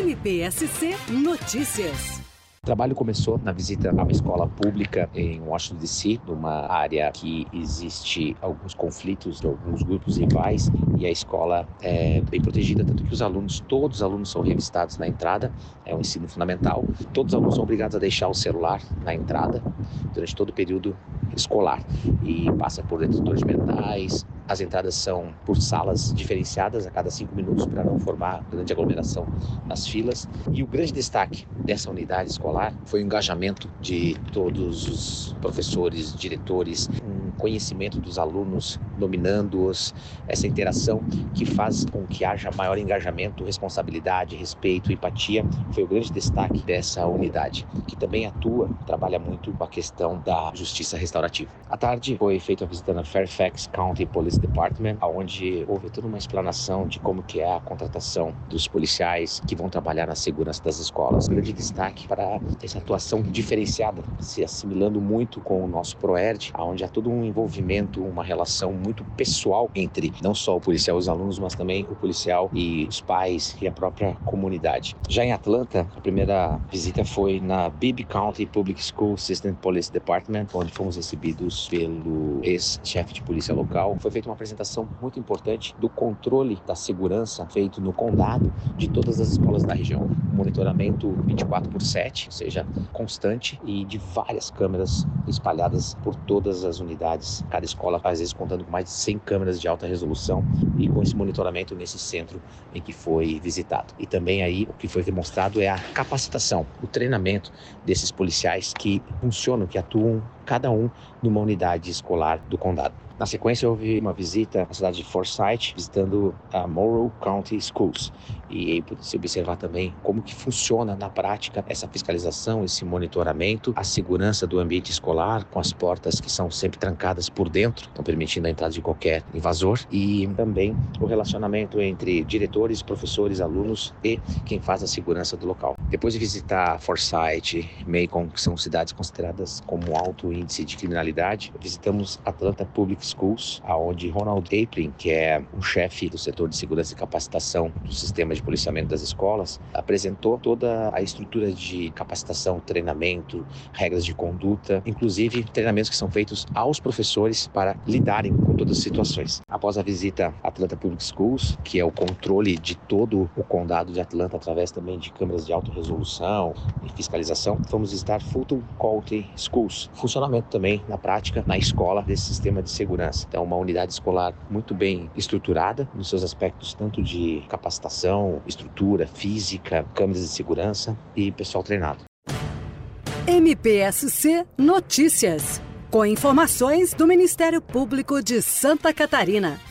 NPSC Notícias. O trabalho começou na visita a uma escola pública em Washington DC, numa área que existe alguns conflitos de alguns grupos rivais e a escola é bem protegida, tanto que os alunos, todos os alunos são revistados na entrada, é um ensino fundamental. Todos os alunos são obrigados a deixar o celular na entrada durante todo o período escolar e passa por detectores de metais, as entradas são por salas diferenciadas a cada cinco minutos para não formar grande aglomeração nas filas. E o grande destaque dessa unidade escolar foi o engajamento de todos os professores, diretores, conhecimento dos alunos, dominando-os, essa interação que faz com que haja maior engajamento, responsabilidade, respeito, empatia. Foi o grande destaque dessa unidade, que também atua, trabalha muito com a questão da justiça restaurativa. À tarde foi feita a visita na Fairfax County Police Department, onde houve toda uma explanação de como que é a contratação dos policiais que vão trabalhar na segurança das escolas. Grande destaque para essa atuação diferenciada, se assimilando muito com o nosso ProERD, onde há todo um envolvimento, uma relação muito pessoal entre não só o policial e os alunos, mas também o policial e os pais e a própria comunidade. Já em Atlanta, a primeira visita foi na Bibb County Public School Assistant Police Department, onde fomos recebidos pelo ex-chefe de polícia local. Foi feita uma apresentação muito importante do controle da segurança feito no condado de todas as escolas da região. monitoramento 24 por 7, ou seja, constante e de várias câmeras espalhadas por todas as unidades. Cada escola, às vezes, contando com mais de 100 câmeras de alta resolução e com esse monitoramento nesse centro em que foi visitado. E também aí o que foi demonstrado é a capacitação, o treinamento desses policiais que funcionam, que atuam cada um numa unidade escolar do condado. Na sequência, houve uma visita à cidade de Forsyth, visitando a Morrow County Schools. E aí pôde se observar também como que funciona na prática essa fiscalização, esse monitoramento, a segurança do ambiente escolar, com as portas que são sempre trancadas por dentro, não permitindo a entrada de qualquer invasor. E também o relacionamento entre diretores, professores, alunos e quem faz a segurança do local. Depois de visitar Forsyth, Macon, que são cidades consideradas como alto índice de criminalidade, visitamos Atlanta Public Schools, aonde Ronald Aplin, que é o chefe do setor de segurança e capacitação do sistema de policiamento das escolas, apresentou toda a estrutura de capacitação, treinamento, regras de conduta, inclusive treinamentos que são feitos aos professores para lidarem com todas as situações. Após a visita a Atlanta Public Schools, que é o controle de todo o condado de Atlanta através também de câmeras de alta resolução e fiscalização, fomos visitar Fulton County Schools, funcionamento também na prática na escola desse sistema de segurança. Então, uma unidade escolar muito bem estruturada nos seus aspectos tanto de capacitação, estrutura física, câmeras de segurança e pessoal treinado. MPSC Notícias, com informações do Ministério Público de Santa Catarina.